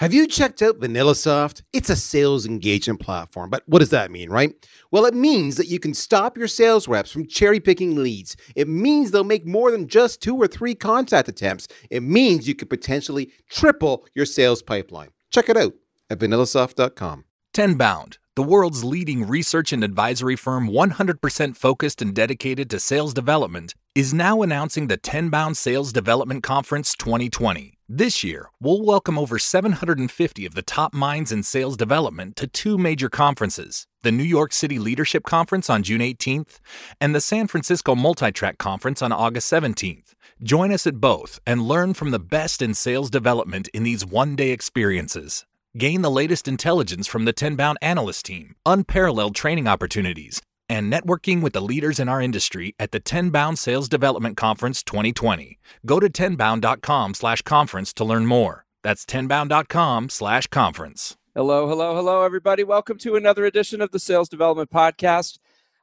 Have you checked out VanillaSoft? It's a sales engagement platform, but what does that mean, right? Well, it means that you can stop your sales reps from cherry picking leads. It means they'll make more than just two or three contact attempts. It means you could potentially triple your sales pipeline. Check it out at vanillasoft.com. Tenbound, the world's leading research and advisory firm 100% focused and dedicated to sales development, is now announcing the Tenbound Sales Development Conference 2020. This year, we'll welcome over 750 of the top minds in sales development to two major conferences the New York City Leadership Conference on June 18th and the San Francisco Multitrack Conference on August 17th. Join us at both and learn from the best in sales development in these one day experiences. Gain the latest intelligence from the Tenbound analyst team, unparalleled training opportunities, and networking with the leaders in our industry at the Tenbound Sales Development Conference 2020. Go to tenbound.com slash conference to learn more. That's tenbound.com slash conference. Hello, hello, hello, everybody. Welcome to another edition of the Sales Development Podcast.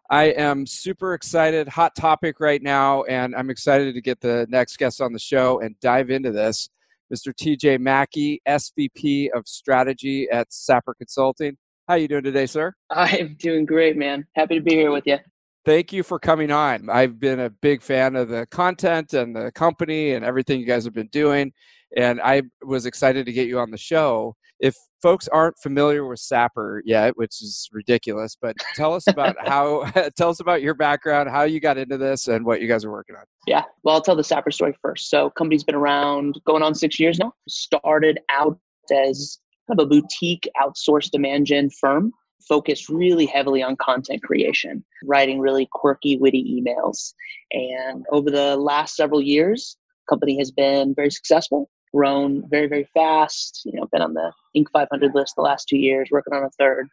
I am super excited, hot topic right now, and I'm excited to get the next guest on the show and dive into this. Mr. TJ Macke, SVP of Strategy at Sapper Consulting. How are you doing today, sir? I'm doing great, man. Happy to be here with you. Thank you for coming on. I've been a big fan of the content and the company and everything you guys have been doing, and I was excited to get you on the show. If folks aren't familiar with Sapper yet, which is ridiculous, but tell us about how tell us about your background, how you got into this, and what you guys are working on. Yeah, well, I'll tell the Sapper story first. So, company's been around going on six years now. Started out as kind of a boutique outsourced demand gen firm focused really heavily on content creation, writing really quirky, witty emails. And over the last several years, company has been very successful, grown very, very fast, you know, been on the Inc. 500 list the last two years, working on a third.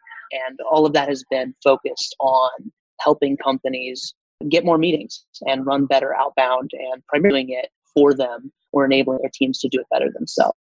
And all of that has been focused on helping companies get more meetings and run better outbound and primarily it for them or enabling their teams to do it better themselves.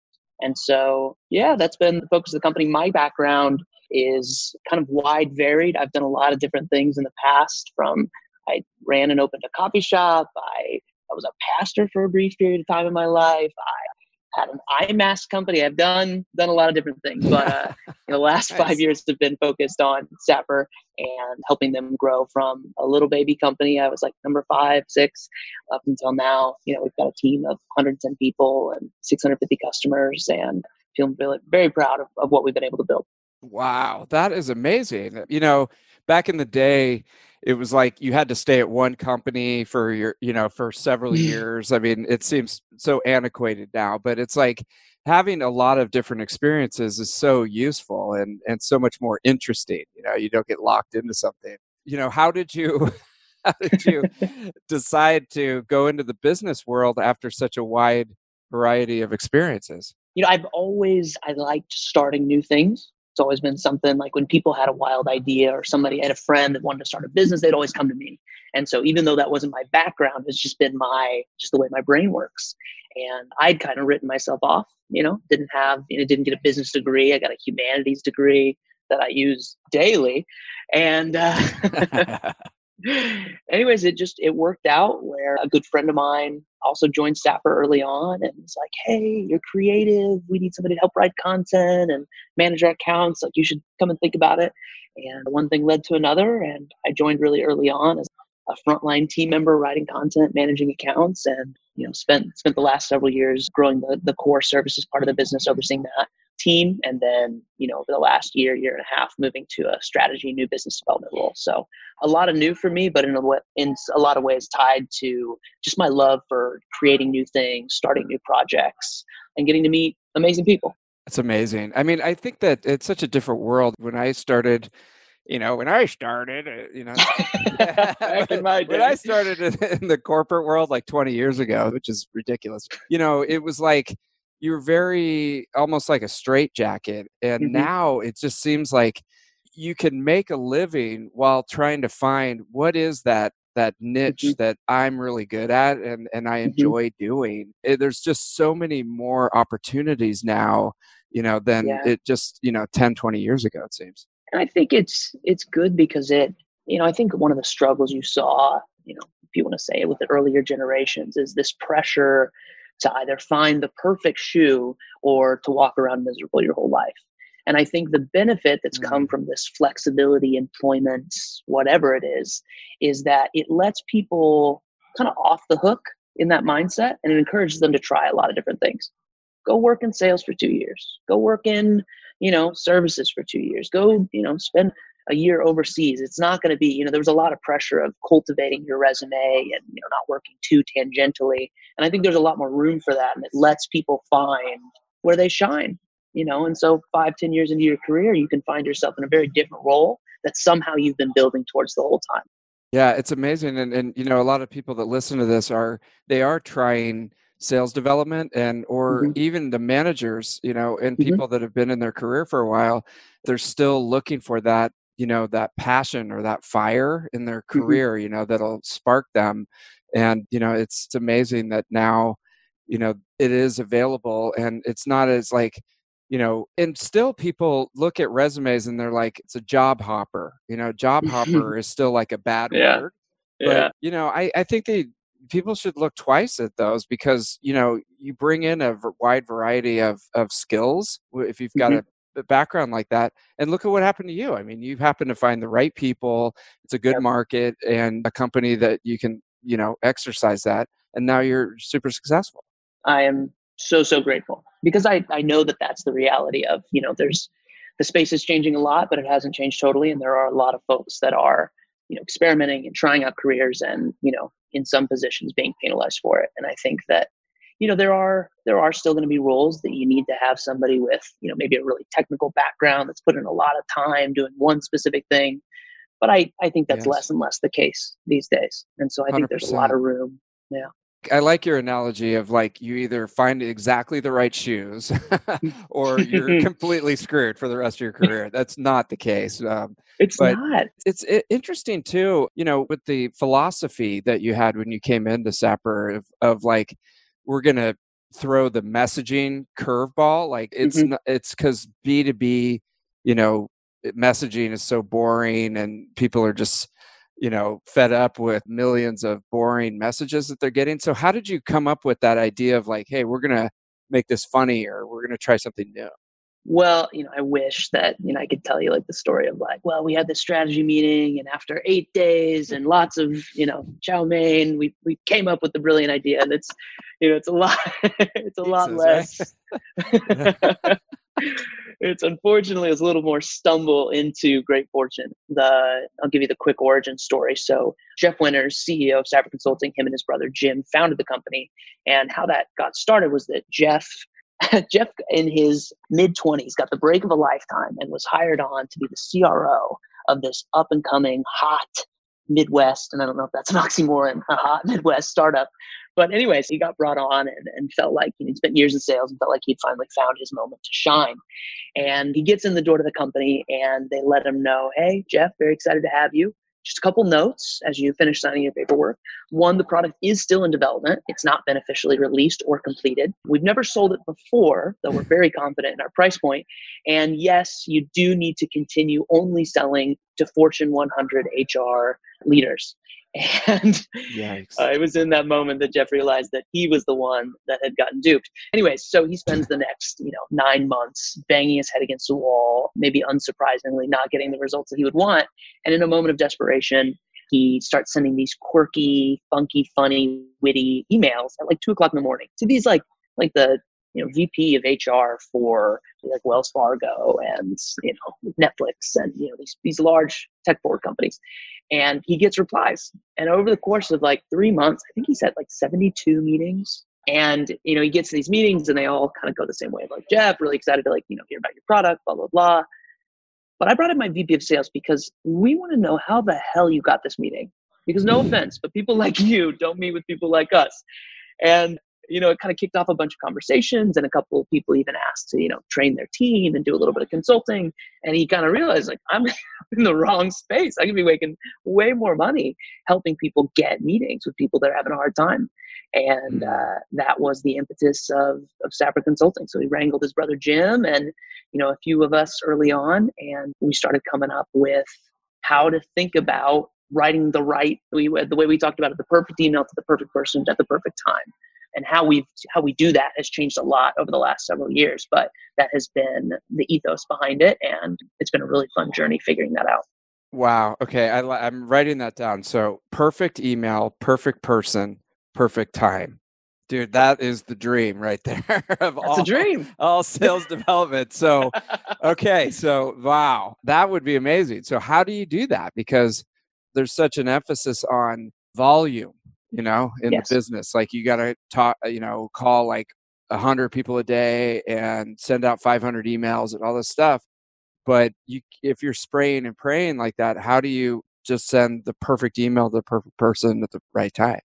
And so, yeah, that's been the focus of the company. My background is kind of wide varied. I've done a lot of different things in the past from I ran and opened a coffee shop. I, I was a pastor for a brief period of time in my life. I had an eye mask company. I've done done a lot of different things, but uh, the last nice. five years have been focused on Sapper and helping them grow from a little baby company. I was like number five, six, up until now. You know, we've got a team of 110 people and 650 customers, and feeling really very proud of, of what we've been able to build. Wow, that is amazing. You know, back in the day, it was like you had to stay at one company for your you know for several mm. years i mean it seems so antiquated now but it's like having a lot of different experiences is so useful and and so much more interesting you know you don't get locked into something. You know how did you how did you decide to go into the business world after such a wide variety of experiences? You know i've always i liked starting new things it's always been something like when people had a wild idea or somebody had a friend that wanted to start a business, they'd always come to me. And so even though that wasn't my background, it's just been my just the way my brain works. And I'd kind of written myself off, you know, didn't have, you know, didn't get a business degree. I got a humanities degree that I use daily. And uh, anyways, it just it worked out where a good friend of mine also joined Sapper early on and was like, "Hey, you're creative. We need somebody to help write content and manage our accounts. Like, you should come and think about it." And one thing led to another, and I joined really early on as a frontline team member, writing content, managing accounts, and you know spent spent the last several years growing the the core services part of the business, overseeing that team and then you know over the last year year and a half moving to a strategy new business development role. So a lot of new for me but in a, way, in a lot of ways tied to just my love for creating new things starting new projects and getting to meet amazing people. It's amazing. I mean i think that it's such a different world. When i started you know, when I started, uh, you know, when I started in the corporate world like 20 years ago, which is ridiculous, you know, it was like you're very almost like a straitjacket. And mm-hmm. now it just seems like you can make a living while trying to find what is that that niche mm-hmm. that I'm really good at and and I mm-hmm. enjoy mm-hmm. doing. It, eh, there's just so many more opportunities now, you know, than yeah. it just, you know, 10 20 years ago it seems. And I think it's it's good because it, you know, I think one of the struggles you saw, you know, if you want to say it with the earlier generations is this pressure to either find the perfect shoe or to walk around miserable your whole life. And I think the benefit that's come mm. from this flexibility, employment, whatever it is, is that it lets people kind of off the hook in that mindset and it encourages them to try a lot of different things. Go work in sales for two years. Go work in, you know, services for two years. Go, you know, spend a year overseas. It's not going to be, you know, there was a lot of pressure of cultivating your resume and, you know, not working too tangentially. And I think there's a lot more room for that. And it lets people find where they shine, you know. And so five, ten years into your career, you can find yourself in a very different role that somehow you've been building towards the whole time. Yeah, it's amazing. And, and, you know, a lot of people that listen to this are, they are trying sales development and or mm-hmm. even the managers you know and mm-hmm. people that have been in their career for a while they're still looking for that you know that passion or that fire in their mm-hmm. career mm-hmm. you know that'll spark them and you know it's, it's amazing that now you know it is available and it's not as like you know and still people look at resumes and they're like it's a job hopper you know job hopper is still like a bad yeah. word but yeah. you know i i think they people should look twice at those because you know you bring in a wide variety of of skills if you've got mm-hmm. a background like that and look at what happened to you i mean you happen to find the right people it's a good yep. market and a company that you can you know exercise that and now you're super successful i am so so grateful because i i know that that's the reality of you know there's the space is changing a lot but it hasn't changed totally and there are a lot of folks that are you know experimenting and trying out careers and you know in some positions being penalized for it and i think that you know there are there are still going to be roles that you need to have somebody with you know maybe a really technical background that's put in a lot of time doing one specific thing but i i think that's yes. less and less the case these days and so i think 100%. there's a lot of room yeah I like your analogy of like you either find exactly the right shoes or you're completely screwed for the rest of your career. That's not the case. Um, it's not. It's interesting too, you know, with the philosophy that you had when you came into Sapper of, of like, we're going to throw the messaging curveball. Like it's mm-hmm. not, it's because B two B, you know, messaging is so boring and people are just you know fed up with millions of boring messages that they're getting. So how did you come up with that idea of like, hey, we're going to make this funny or we're going to try something new? Well, you know, I wish that, you know, I could tell you like the story of like, well, we had this strategy meeting and after eight days and lots of, you know, chow mein, we, we came up with the brilliant idea. And it's, you know, it's a lot, it's a lot less. it's unfortunately it's a little more stumble into great fortune. The I'll give you the quick origin story. So Jeff Winters, CEO of Sapper Consulting, him and his brother Jim founded the company. And how that got started was that Jeff Jeff, in his mid 20s, got the break of a lifetime and was hired on to be the CRO of this up and coming hot Midwest, and I don't know if that's an oxymoron, a hot Midwest startup. But, anyways, he got brought on and, and felt like you know, he spent years in sales and felt like he'd finally found his moment to shine. And he gets in the door to the company and they let him know, hey, Jeff, very excited to have you. Just a couple notes as you finish signing your paperwork. One, the product is still in development. It's not been officially released or completed. We've never sold it before, though we're very confident in our price point. And yes, you do need to continue only selling to Fortune 100 HR leaders. And uh, it was in that moment that Jeff realized that he was the one that had gotten duped. Anyways, so he spends the next, you know, nine months banging his head against the wall, maybe unsurprisingly, not getting the results that he would want. And in a moment of desperation, he starts sending these quirky, funky, funny, witty emails at like two o'clock in the morning to these like like the you know VP of HR for like Wells Fargo and you know Netflix and you know these these large tech board companies, and he gets replies. And over the course of like three months, I think he said like 72 meetings. And you know he gets these meetings and they all kind of go the same way. Like Jeff, really excited to like you know hear about your product, blah blah blah. But I brought in my VP of sales because we want to know how the hell you got this meeting. Because no mm. offense, but people like you don't meet with people like us. And you know, it kind of kicked off a bunch of conversations and a couple of people even asked to, you know, train their team and do a little bit of consulting. And he kind of realized like, I'm in the wrong space. I could be making way more money helping people get meetings with people that are having a hard time. And mm. uh, that was the impetus of, of Sapper Consulting. So he wrangled his brother Jim and, you know, a few of us early on. And we started coming up with how to think about writing the right, we, the way we talked about it, the perfect email to the perfect person at the perfect time and how we how we do that has changed a lot over the last several years but that has been the ethos behind it and it's been a really fun journey figuring that out. Wow. Okay. I, i'm writing that down. So perfect email perfect person perfect time. Dude that is the dream right there of That's all, a dream. all sales development. So okay. So wow. That would be amazing. So how do you do that? Because there's such an emphasis on volume you know, in yes. the business. Like you got to talk, uh, you know, call like a hundred people a day and send out 500 emails and all this stuff. But you, if you're spraying and praying like that, how do you just send the perfect email to the perfect person at the right time?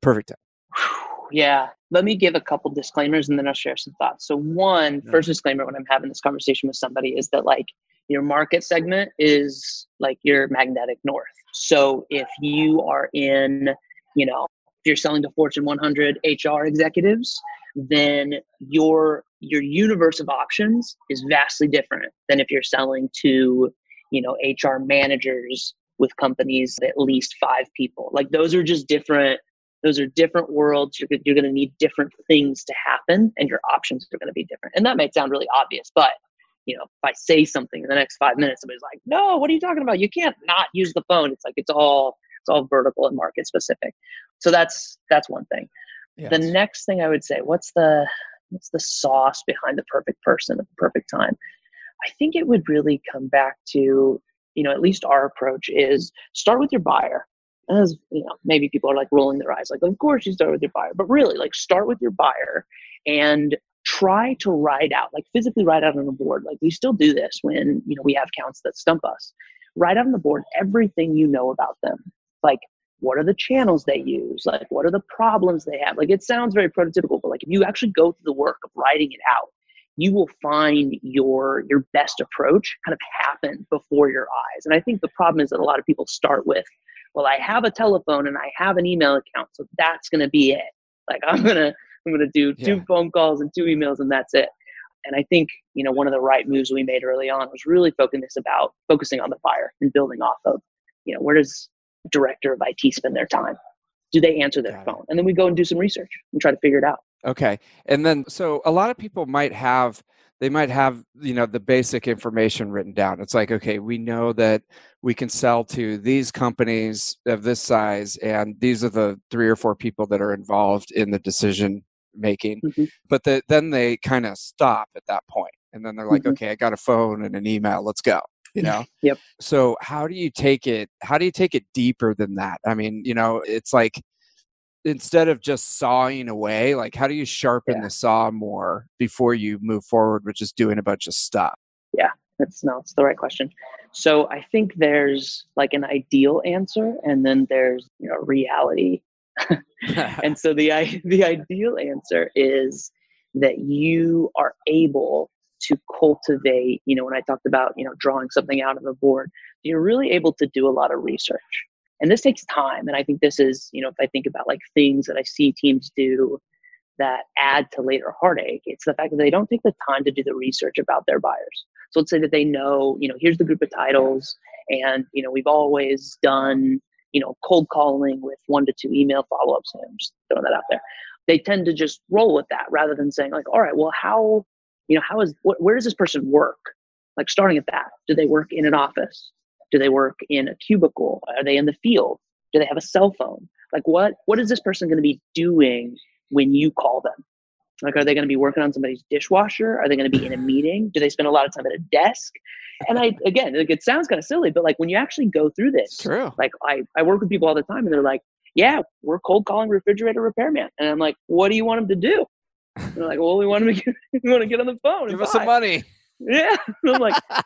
Perfect time. Yeah. Let me give a couple disclaimers and then I'll share some thoughts. So, one yeah. first disclaimer when I'm having this conversation with somebody is that like your market segment is like your magnetic north. So, if you are in you know, if you're selling to Fortune 100 HR executives, then your your universe of options is vastly different than if you're selling to, you know, HR managers with companies at least five people. Like those are just different. Those are different worlds. You're, you're going to need different things to happen, and your options are going to be different. And that might sound really obvious, but you know, if I say something in the next five minutes, somebody's like, "No, what are you talking about? You can't not use the phone." It's like it's all all vertical and market specific. So that's that's one thing. Yes. The next thing I would say, what's the what's the sauce behind the perfect person at the perfect time? I think it would really come back to, you know, at least our approach is start with your buyer. As you know, maybe people are like rolling their eyes, like, of course you start with your buyer, but really, like, start with your buyer and try to write out, like, physically write out on a board. Like, we still do this when you know we have counts that stump us. Write out on the board everything you know about them like what are the channels they use? Like what are the problems they have? Like it sounds very prototypical but like if you actually go through the work of writing it out you will find your your best approach kind of happen before your eyes. And i think the problem is that a lot of people start with well i have a telephone and i have an email account so that's going to be it. Like i'm going to i'm going to do two yeah. phone calls and two emails and that's it. And i think you know one of the right moves we made early on was really focusing this about focusing on the fire and building off of you know where does director of IT spend their time? Do they answer their Got phone? It. And then we go and do some research and try to figure it out. Okay. And then so a lot of people might have they might have you know the basic information written down it's like okay we know that we can sell to these companies of this size and these are the three or four people that are involved in the decision making mm-hmm. but the, then they kind of stop at that point and then they're like mm-hmm. okay i got a phone and an email let's go you know? Yep. So how do you take it how do you take it deeper than that? I mean you know it's like instead of just sawing away like how do you sharpen yeah. the saw more before you move forward with just doing a bunch of stuff? Yeah that's no it's the right question. So i think there's like an ideal answer and then there's you know reality. And so the the ideal answer is that you are able to cultivate, you know, when I talked about, you know, drawing something out of the board, you're really able to do a lot of research. And this takes time. And I think this is, you know, if I think about like things that I see teams do that add to later heartache, it's the fact that they don't take the time to do the research about their buyers. So let's say that they know, you know, here's the group of titles, and you know, we've always done, you know, cold calling with one to two email follow-ups. I'm just throwing that out there. They tend to just roll with that rather than saying like, all right, well, how you know how is wh- where does this person work? Like starting at that do they work in an office? Do they work in a cubicle? Are they in the field? Do they have a cell phone? Like what what is this person going to be doing when you call them? Like are they going to be working on somebody's dishwasher? Are they going to be in a meeting? Do they spend a lot of time at a desk? And i again like it sounds kind of silly but like when you actually go through this true. like i i work with people all the time and they're like yeah we're cold calling refrigerator repairman. And i'm like what do you want them to do they're like, well, we want to get, we want to get on the phone. Give us some money. Yeah. I'm like,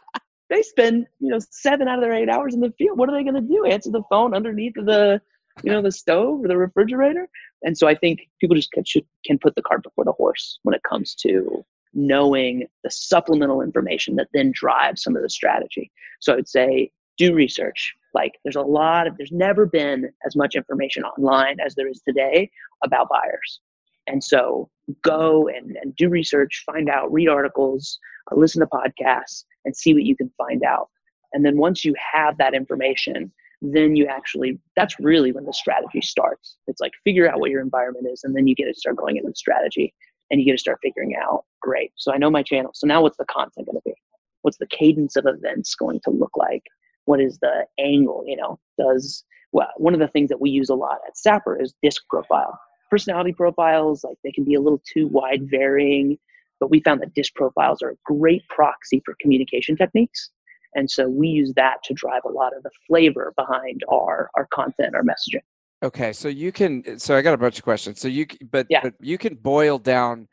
they spend you know seven out of their eight hours in the field. What are they going to do? Answer the phone underneath the you know the stove or the refrigerator? And so I think people just can, should, can put the cart before the horse when it comes to knowing the supplemental information that then drives some of the strategy. So I would say do research. Like there's a lot of there's never been as much information online as there is today about buyers. And so go and, and do research, find out, read articles, uh, listen to podcasts, and see what you can find out. And then once you have that information, then you actually that's really when the strategy starts. It's like figure out what your environment is and then you get to start going into the strategy and you get to start figuring out great so i know my channel. So now what's the content going to be? What's the cadence of events going to look like? What is the angle you know? Does well one of the things that we use a lot at Sapper is disc profile personality profiles like they can be a little too wide varying but we found that disc profiles are a great proxy for communication techniques and so we use that to drive a lot of the flavor behind our our content our messaging okay so you can so i got a bunch of questions so you but, yeah. but you can boil down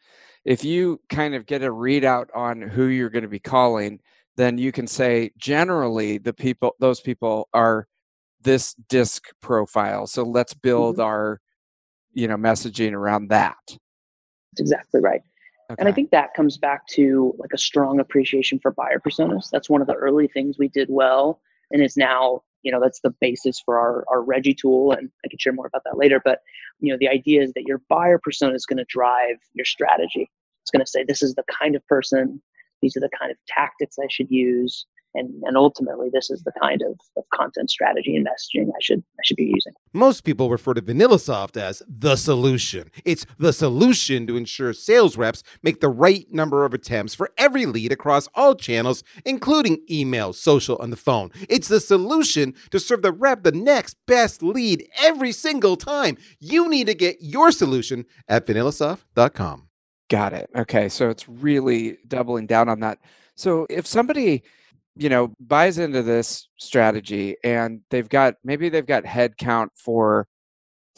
if you kind of get a readout on who you're going to be calling then you can say generally the people those people are this disc profile so let's build mm-hmm. our you know messaging around that that's exactly right okay. and i think that comes back to like a strong appreciation for buyer personas that's one of the early things we did well and it's now you know that's the basis for our, our Regie tool and i can share more about that later but you know the idea is that your buyer persona is going to drive your strategy it's going to say this is the kind of person these are the kind of tactics I should use. And, and ultimately, this is the kind of, of content strategy and messaging I should I should be using. Most people refer to VanillaSoft as the solution. It's the solution to ensure sales reps make the right number of attempts for every lead across all channels, including email, social, and the phone. It's the solution to serve the rep the next best lead every single time. You need to get your solution at vanillasoft.com. Got it. Okay. So it's really doubling down on that. So if somebody, you know, buys into this strategy and they've got maybe they've got headcount for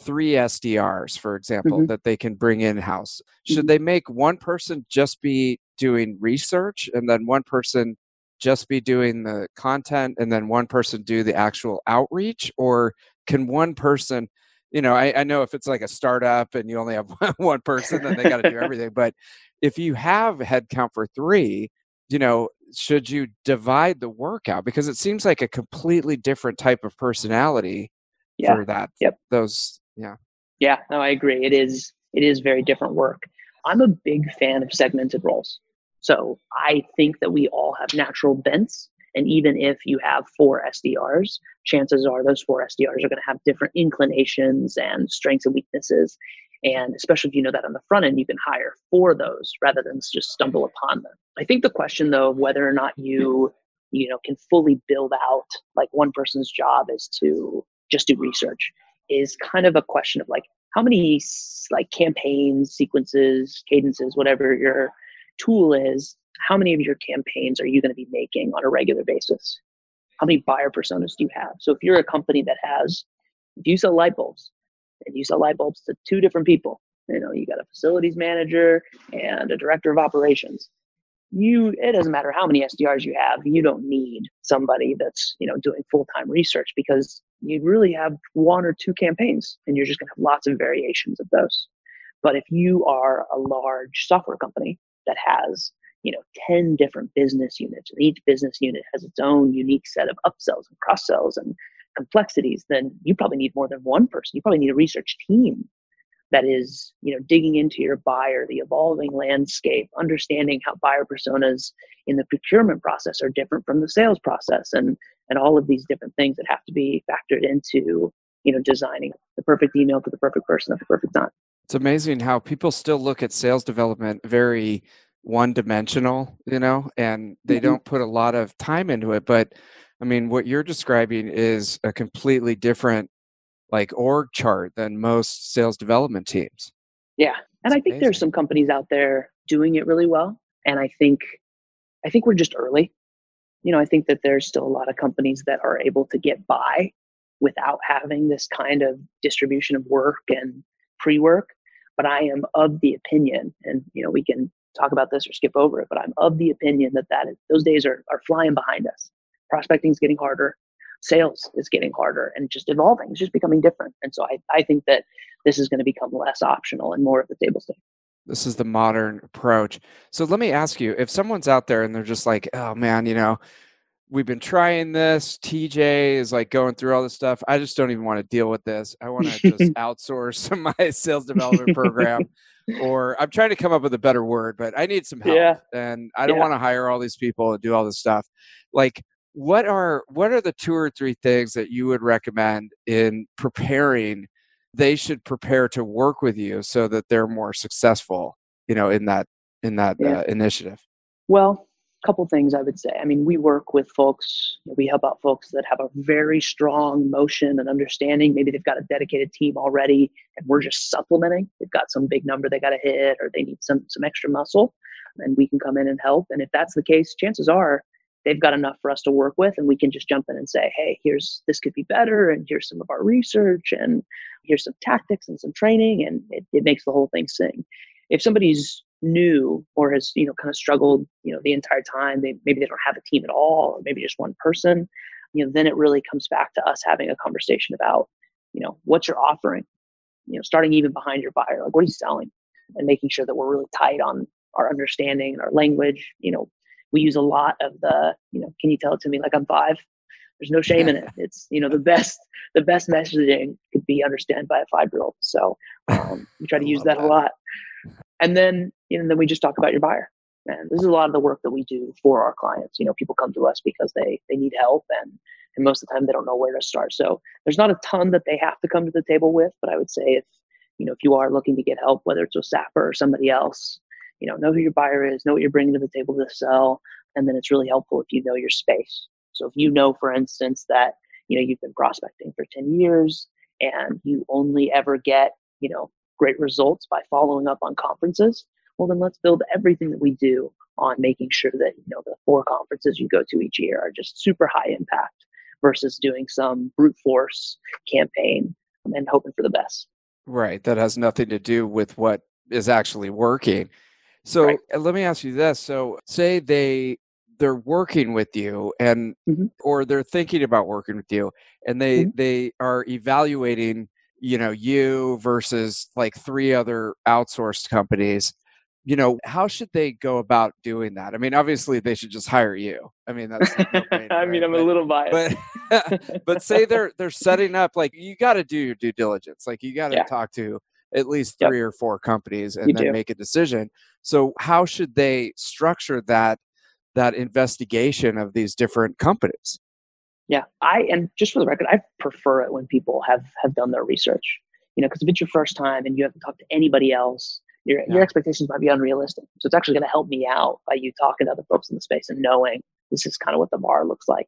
three SDRs, for example, mm-hmm. that they can bring in house, should mm-hmm. they make one person just be doing research and then one person just be doing the content and then one person do the actual outreach? Or can one person, you know, I, I know if it's like a startup and you only have one person, then they got to do everything. But if you have headcount for three, you know, should you divide the workout because it seems like a completely different type of personality yeah. for that. Yep. Those, yeah. Yeah. No, I agree. It is. It is very different work. I'm a big fan of segmented roles. So I think that we all have natural bents and even if you have four SDRs, chances are those four SDRs are going to have different inclinations and strengths and weaknesses. And especially if you know that on the front end, you can hire for those rather than just stumble upon them. I think the question though of whether or not you you know can fully build out like one person's job is to just do research is kind of a question of like how many like campaigns, sequences, cadences, whatever your tool is, how many of your campaigns are you going to be making on a regular basis? How many buyer personas do you have? So if you're a company that has, if you sell light bulbs and you sell light bulbs to two different people, you know, you got a facilities manager and a director of operations. You, it doesn't matter how many SDRs you have, you don't need somebody that's, you know, doing full-time research because you really have one or two campaigns and you're just going to have lots of variations of those. But if you are a large software company that has you know 10 different business units and each business unit has its own unique set of upsells and cross sells and complexities then you probably need more than one person you probably need a research team that is you know digging into your buyer the evolving landscape understanding how buyer personas in the procurement process are different from the sales process and and all of these different things that have to be factored into you know designing the perfect email for the perfect person at the perfect time it's amazing how people still look at sales development very one dimensional, you know, and they mm-hmm. don't put a lot of time into it. But I mean, what you're describing is a completely different like org chart than most sales development teams. Yeah. And I think amazing. there's some companies out there doing it really well. And I think I think we're just early. You know, I think that there's still a lot of companies that are able to get by without having this kind of distribution of work and pre-work. But I am of the opinion, and you know, we can talk about this or skip over it, but I'm of the opinion that that is, those days are, are flying behind us. Prospecting is getting harder, sales is getting harder, and just evolving. It's just becoming different. And so I, I think that this is going to become less optional and more of the table stake. This is the modern approach. So let me ask you if someone's out there and they're just like, oh man, you know, we've been trying this. TJ is like going through all this stuff. I just don't even want to deal with this. I want to just outsource my sales development program or I'm trying to come up with a better word, but I need some help. Yeah. And I don't yeah. want to hire all these people and do all this stuff. Like, what are what are the two or three things that you would recommend in preparing they should prepare to work with you so that they're more successful you know in that in that yeah. uh, initiative? Well a couple things i would say. I mean we work with folks we help out folks that have a very strong motion and understanding. Maybe they've got a dedicated team already and we're just supplementing. They've got some big number they got to hit or they need some some extra muscle and we can come in and help. And if that's the case chances are they've got enough for us to work with and we can just jump in and say hey here's this could be better and here's some of our research and here's some tactics and some training and it, it makes the whole thing sing. If somebody's new or has you know kind of struggled you know the entire time they maybe they don't have a team at all or maybe just one person you know then it really comes back to us having a conversation about you know what you're offering? You know starting even behind your buyer like what are you selling? And making sure that we're really tight on our understanding and our language you know we use a lot of the you know can you tell it to me? Like i'm five. There's no shame in it. It's you know the best the best messaging could be understood by a five year old so um, we try to use that, that, a lot. And then you know then we just talk about your buyer. And this is a lot of the work that we do for our clients. You know people come to us because they they need help and and most of the time they don't know where to start. So there's not a ton that they have to come to the table with but i would say if you know if you are looking to get help whether it's with Sapper or somebody else you know know who your buyer is know what you're bringing to the table to sell and then it's really helpful if you know your space. So if you know for instance that you know you've been prospecting for 10 years and you only ever get you know great results by following up on conferences well then let's build everything that we do on making sure that you know the four conferences you go to each year are just super high impact versus doing some brute force campaign um, and hoping for the best. Right that has nothing to do with what is actually working so right. Uh, let me ask you this. So say they they're working with you and mm-hmm. or they're thinking about working with you and they mm-hmm. they are evaluating, you know, you versus like three other outsourced companies. You know, how should they go about doing that? I mean, obviously they should just hire you. I mean, that's I mean, I'm but, a little biased. But but say they're they're setting up like you got to do your due diligence. Like you got to yeah. talk to at least three yep. or four companies and you then do. make a decision. So how should they structure that that investigation of these different companies? Yeah, I and just for the record, I prefer it when people have have done their research. You know, because if it's your first time and you haven't talked to anybody else, your yeah. your expectations might be unrealistic. So it's actually going to help me out by you talking to other folks in the space and knowing this is kind of what the bar looks like.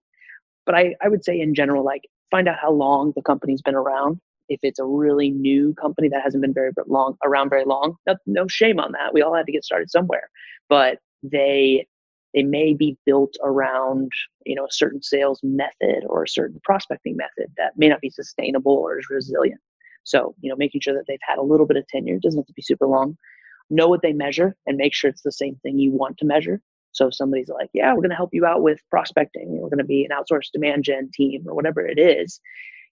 But I I would say in general, like find out how long the company's been around if it's a really new company that hasn't been very long around very long no, no shame on that. We all had to get started somewhere. But they they may be built around you know a certain sales method or a certain prospecting method that may not be sustainable or is resilient. So you know making sure that they've had a little bit of tenure doesn't have to be super long. Know what they measure and make sure it's the same thing you want to measure. So if somebody's like yeah we're going to help you out with prospecting we're going to be an outsourced demand gen team or whatever it is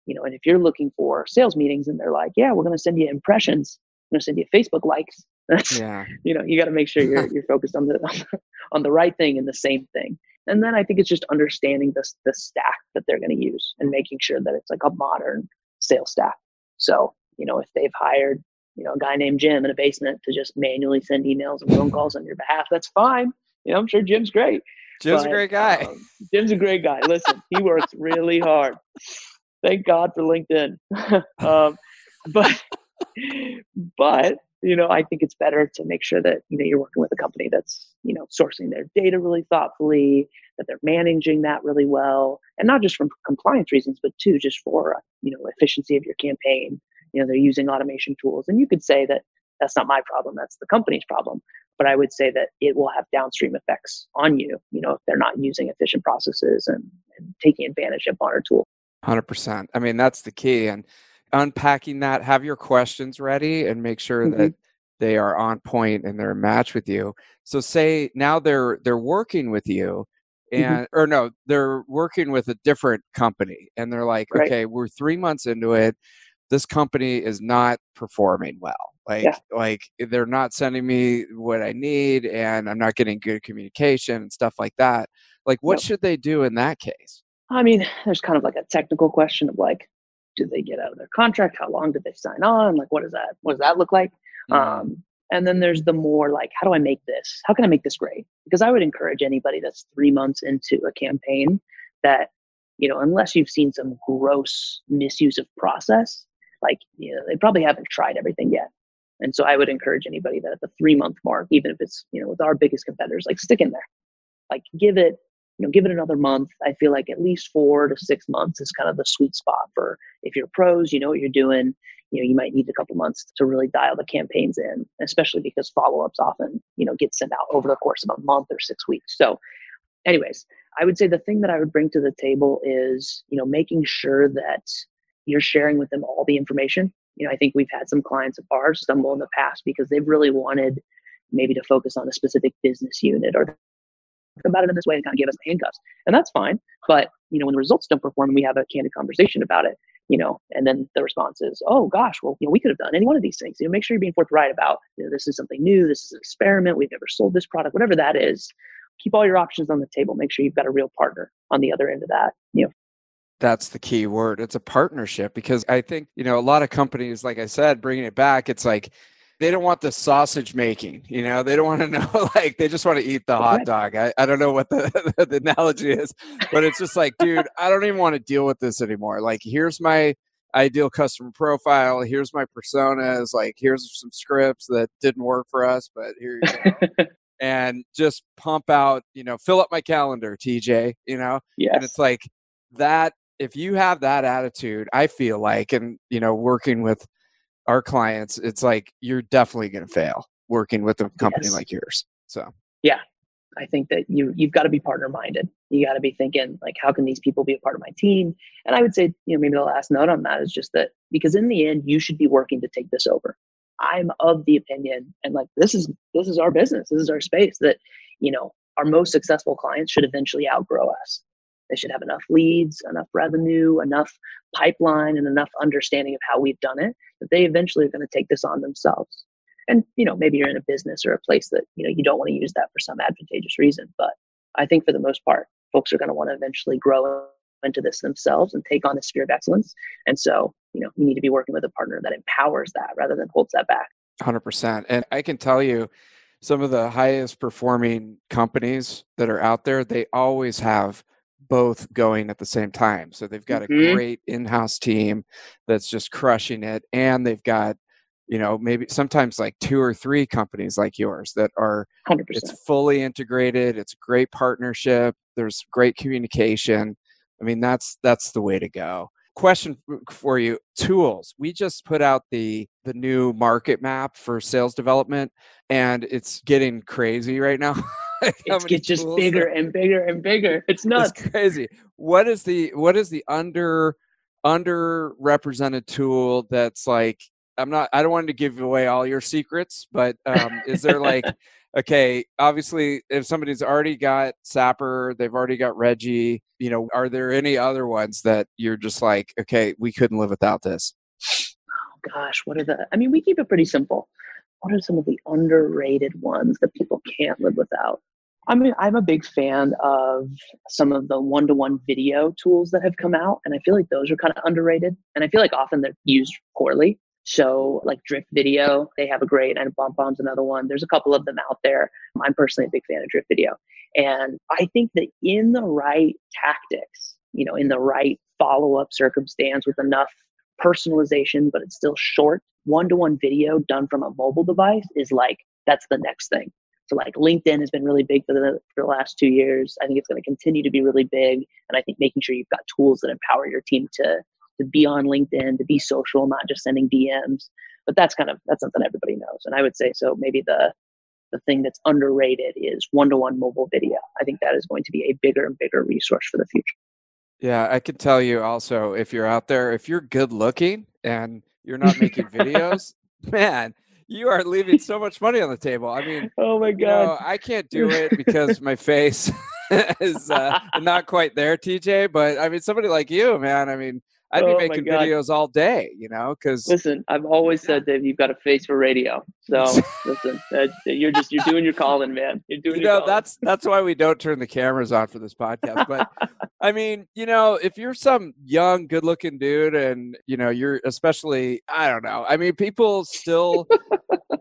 you know, and if you're looking for sales meetings and they're like, yeah, we're going to send you impressions, we're going to send you Facebook likes. That's, yeah. you know, you got to make sure you're, you're focused on the, on the right thing and the same thing. And then I think it's just understanding the, the stack that they're going to use and making sure that it's like a modern sales stack. So, you know, if they've hired, you know, a guy named Jim in a basement to just manually send emails and phone calls on your behalf, that's fine. You know, I'm sure Jim's great. Jim's but, a great guy. Um, Jim's a great guy. Listen, he works really hard thank God for LinkedIn. um, but but you know, I think it's better to make sure that you know you're working with a company that's you know sourcing their data really thoughtfully, that they're managing that really well, and not just from compliance reasons, but too just for you know efficiency of your campaign. You know, they're using automation tools, and you could say that that's not my problem; that's the company's problem. But I would say that it will have downstream effects on you. You know, if they're not using efficient processes and, and taking advantage of modern tools. 100%. I mean, that's the key. And unpacking that, have your questions ready and make sure mm-hmm. that they are on point and they're a match with you. So say now they're they're working with you mm-hmm. and mm-hmm. or no, they're working with a different company and they're like, right. okay, we're 3 months into it. This company is not performing well. Like yeah. like they're not sending me what I need and I'm not getting good communication and stuff like that. Like what should they do in that case? I mean, there's kind of like a technical question of like, do they get out of their contract? How long did they sign on? Like, what does that what does that look like? Mm-hmm. Um, and then there's the more like, how do I make this? How can I make this great? Because I would encourage anybody that's three months into a campaign that, you know, unless you've seen some gross misuse of process, like, you know, they probably haven't tried everything yet. And so I would encourage anybody that at the three month mark, even if it's, you know, with our biggest competitors, like stick in there. Like give it, know, give it another month. I feel like at least four to six months is kind of the sweet spot for if you're pros, you know what you're doing. You know, you might need a couple months to really dial the campaigns in, especially because follow-ups often, you know, get sent out over the course of a month or six weeks. So anyways, I would say the thing that I would bring to the table is, you know, making sure that you're sharing with them all the information. You know, I think we've had some clients of ours stumble in the past because they've really wanted maybe to focus on a specific business unit or about it in this way and kind of give us the handcuffs. And that's fine. But, you know, when the results don't perform we have a candid conversation about it, you know, and then the response is, oh gosh, well, you know, we could have done any one of these things. You know, make sure you're being forthright about, you know, this is something new, this is an experiment, we've never sold this product, whatever that is. Keep all your options on the table. Make sure you've got a real partner on the other end of that. You know, that's the key word. It's a partnership because I think, you know, a lot of companies, like I said, bringing it back, it's like they don't want the sausage making, you know, they don't want to know, like, they just want to eat the hot dog. I, I don't know what the, the analogy is, but it's just like, dude, I don't even want to deal with this anymore. Like, here's my ideal customer profile. Here's my personas. Like, here's some scripts that didn't work for us, but here you go. and just pump out, you know, fill up my calendar, TJ, you know? Yes. And it's like that if you have that attitude, I feel like, and you know, working with our clients, it's like you're definitely going to fail working with a company yes. like yours. So yeah, I think that you you've got to be partner minded. You got to be thinking like, how can these people be a part of my team? And I would say, you know, maybe the last note on that is just that because in the end, you should be working to take this over. I'm of the opinion, and like this is this is our business, this is our space that you know our most successful clients should eventually outgrow us. They should have enough leads, enough revenue, enough pipeline, and enough understanding of how we've done it that they eventually are going to take this on themselves. And you know, maybe you're in a business or a place that you know you don't want to use that for some advantageous reason. But I think for the most part, folks are going to want to eventually grow into this themselves and take on the sphere of excellence. And so, you know, you need to be working with a partner that empowers that rather than holds that back. 100%. And I can tell you, some of the highest performing companies that are out there, they always have both going at the same time. So they've got mm-hmm. a great in-house team that's just crushing it and they've got you know maybe sometimes like two or three companies like yours that are 100%. it's fully integrated, it's a great partnership, there's great communication. I mean that's that's the way to go. Question for you, tools. We just put out the the new market map for sales development and it's getting crazy right now. it gets just bigger and bigger and bigger. It's nuts. It's crazy. What is the what is the under underrepresented tool that's like I'm not I don't want to give away all your secrets, but um, is there like okay, obviously if somebody's already got Sapper, they've already got Regie, you know, are there any other ones that you're just like, okay, we couldn't live without this? Oh gosh, what are the I mean, we keep it pretty simple. What are some of the underrated ones that people can't live without? I mean, I'm a big fan of some of the one to one video tools that have come out, and I feel like those are kind of underrated. And I feel like often they're used poorly. So, like Drift Video, they have a great, and BombBomb's another one. There's a couple of them out there. I'm personally a big fan of Drift Video. And I think that in the right tactics, you know, in the right follow up circumstance with enough personalization, but it's still short, one to one video done from a mobile device is like, that's the next thing. So like LinkedIn has been really big for the for the last two years. I think it's going to continue to be really big, and I think making sure you've got tools that empower your team to to be on LinkedIn, to be social, not just sending DMs. But that's kind of that's something everybody knows, and I would say so. Maybe the the thing that's underrated is one-to-one mobile video. I think that is going to be a bigger and bigger resource for the future. Yeah, I can tell you also if you're out there, if you're good looking and you're not making videos, man, you are leaving so much money on the table. I mean, oh my god, you know, I can't do it because my face is uh, not quite there, TJ. But I mean, somebody like you, man. I mean, I'd oh be making videos all day, you know, because listen, I've always said, Dave, you've got a face for radio. So listen, uh, you're just you're doing your calling, man. You're doing. You know, that's that's why we don't turn the cameras on for this podcast. But I mean, you know, if you're some young, good-looking dude, and you know, you're especially, I don't know. I mean, people still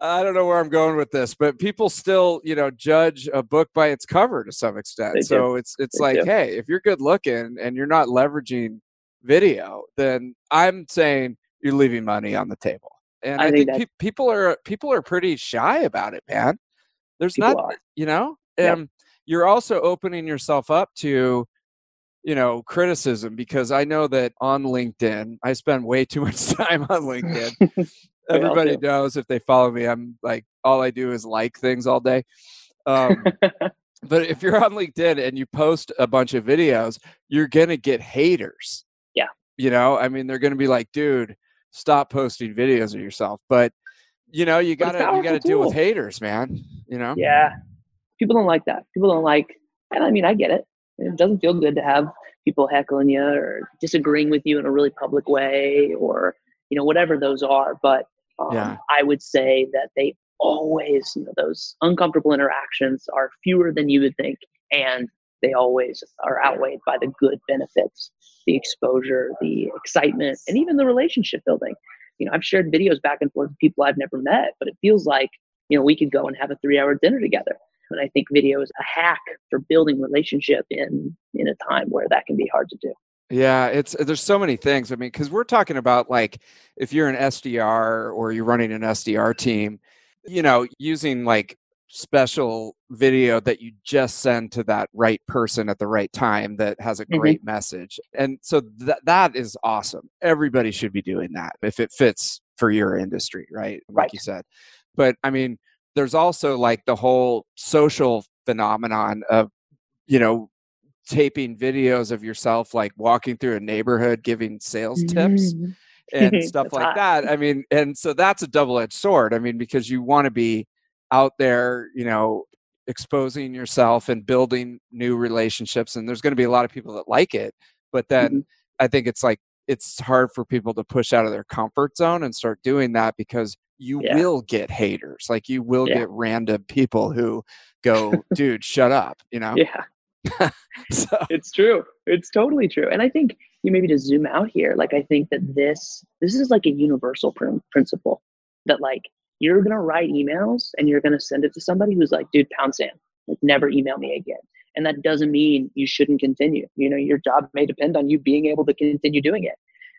I don't know where I'm going with this, but people still, you know, judge a book by its cover to some extent. They so do. it's it's they like, do. hey, if you're good looking and you're not leveraging video, then I'm saying you're leaving money on the table. And I, I think, think pe- people are people are pretty shy about it, man. There's not, are. you know, and yeah. you're also opening yourself up to you know criticism because i know that on linkedin i spend way too much time on linkedin. Everybody knows if they follow me i'm like all i do is like things all day. Um, but if you're on linkedin and you post a bunch of videos you're gonna get haters. Yeah. You know i mean they're gonna be like dude stop posting videos of yourself. But you know you gotta you gotta deal with haters man you know? Yeah. People don't like that. People don't like and i mean i get it it doesn't feel good to have people heckling you or disagreeing with you in a really public way or you know whatever those are but um, yeah. i would say that they always you know those uncomfortable interactions are fewer than you would think and they always are outweighed by the good benefits the exposure the excitement and even the relationship building you know i've shared videos back and forth with people i've never met but it feels like you know we could go and have a three hour dinner together and I think video is a hack for building relationship in in a time where that can be hard to do. Yeah, it's there's so many things. I mean, because we're talking about like if you're an SDR or you're running an SDR team, you know, using like special video that you just send to that right person at the right time that has a mm-hmm. great mm-hmm. message. And so that that is awesome. Everybody should be doing that if it fits for your industry, right? Like right. you said. But I mean, there's also like the whole social phenomenon of you know taping videos of yourself like walking through a neighborhood giving sales tips mm. and stuff like hot. that i mean and so that's a double-edged sword i mean because you want to be out there you know exposing yourself and building new relationships and there's going to be a lot of people that like it but then mm-hmm. i think it's like it's hard for people to push out of their comfort zone and start doing that because you yeah. will get haters. Like you will yeah. get random people who go, dude, shut up, you know? Yeah. so. It's true. It's totally true. And I think you maybe to zoom out here, like I think that this this is like a universal pr- principle that like you're gonna write emails and you're gonna send it to somebody who's like, dude, pound sand, like never email me again. And that doesn't mean you shouldn't continue. You know, your job may depend on you being able to continue doing it.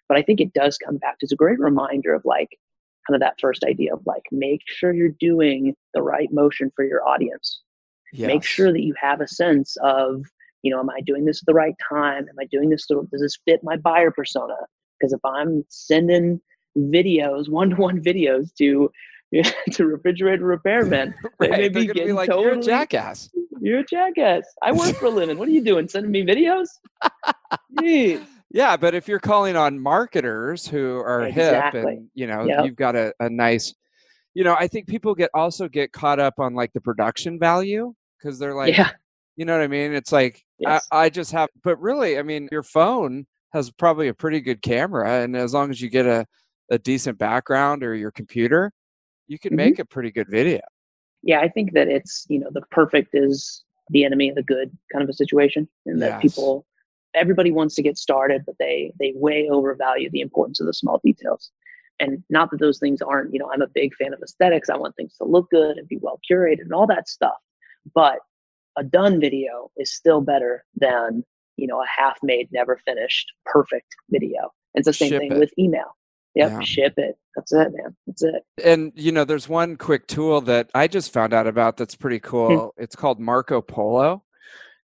But I think it does come back to it's a great reminder of like kind of that first idea of like make sure you're doing the right motion for your audience. Yes. make sure that you have a sense of you know am i doing this at the right time? Am i doing this to, does this fit my buyer persona? Because if i'm sending videos one-to-one videos to to refrigerator repairmen right. they may be getting be like, totally, you're a jackass. You're a jackass. I work for a living. What are you doing? Sending me videos? Jeez. Yeah, but if you're calling on marketers who are exactly. hip and you know yep. you've got a, a nice, you know, I think people get also get caught up on like the production value because they're like, yeah. you know what I mean? It's like yes. I, I just have, but really, I mean, your phone has probably a pretty good camera, and as long as you get a a decent background or your computer, you can mm-hmm. make a pretty good video. Yeah, I think that it's you know the perfect is the enemy of the good kind of a situation, and that yes. people everybody wants to get started, but they they way overvalue the importance of the small details. And not that those things aren't, you know, I'm a big fan of aesthetics. I want things to look good and be well curated and all that stuff. But a done video is still better than, you know, a half made, never finished, perfect video. It's the same Ship thing it. with email. Yep, yeah. ship it. That's it, man. That's it. And you know, there's one quick tool that I just found out about that's pretty hmm. cool. it's called Marco Polo.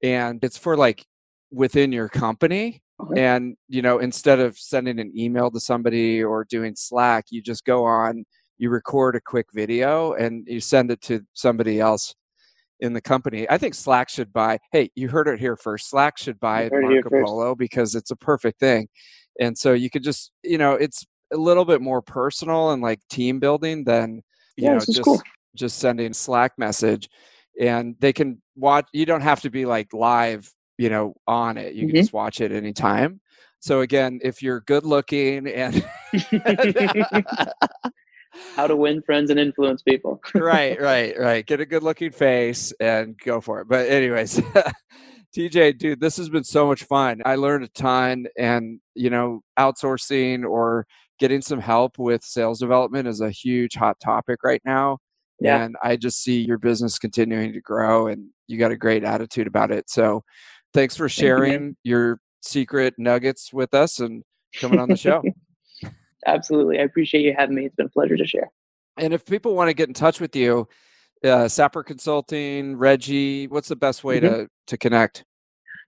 And it's for like within your company okay. and you know instead of sending an email to somebody or doing slack you just go on you record a quick video and you send it to somebody else in the company i think slack should buy hey you heard it here first slack should buy marco polo because it's a perfect thing and so you could just you know it's a little bit more personal and like team building than you yeah, know just cool. just sending slack message and they can watch you don't have to be like live you know on it you mm-hmm. can just watch it anytime so again if you're good looking and how to win friends and influence people right right right get a good looking face and go for it but anyways tj dude this has been so much fun i learned a ton and you know outsourcing or getting some help with sales development is a huge hot topic right now. Yeah. And I just see your business continuing to grow and you got a great attitude about it. So thanks for sharing Thank you. your secret nuggets with us and coming on the show. Absolutely. I appreciate you having me. It's been a pleasure to share. And if people want to get in touch with you, uh, Sapper Consulting, Regie, what's the best way mm-hmm. to, to connect?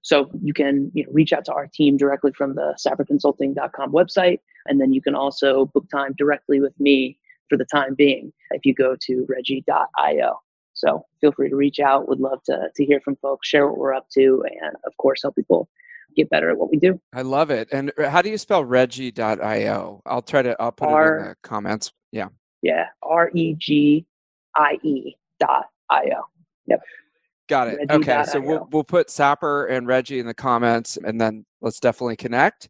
So you can you know, reach out to our team directly from the sapperconsulting.com website. And then you can also book time directly with me for the time being if you go to regie.io. So feel free to reach out. Would love to, to hear from folks, share what we're up to, and of course, help people get better at what we do. I love it. And uh, how do you spell regie.io? I'll try to, I'll put R, it in the comments. Yeah. Yeah. R E G I E dot I O. Yep. Got it. Regie. Okay. So we'll, we'll put Sapper and Regie in the comments and then let's definitely connect.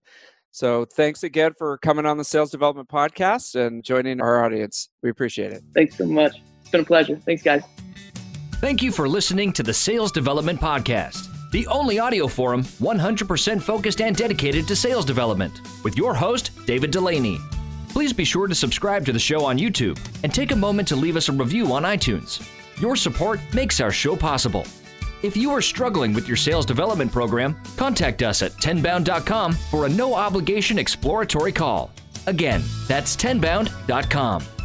So thanks again for coming on the Sales Development Podcast and joining our audience. We appreciate it. Thanks so much. It's been a pleasure. Thanks, guys. Thank you for listening to the Sales Development Podcast, the only audio forum 100% focused and dedicated to sales development, with your host, David Dulany. Please be sure to subscribe to the show on YouTube and take a moment to leave us a review on iTunes. Your support makes our show possible. If you are struggling with your sales development program, contact us at tenbound.com for a no obligation exploratory call. Again, that's tenbound.com.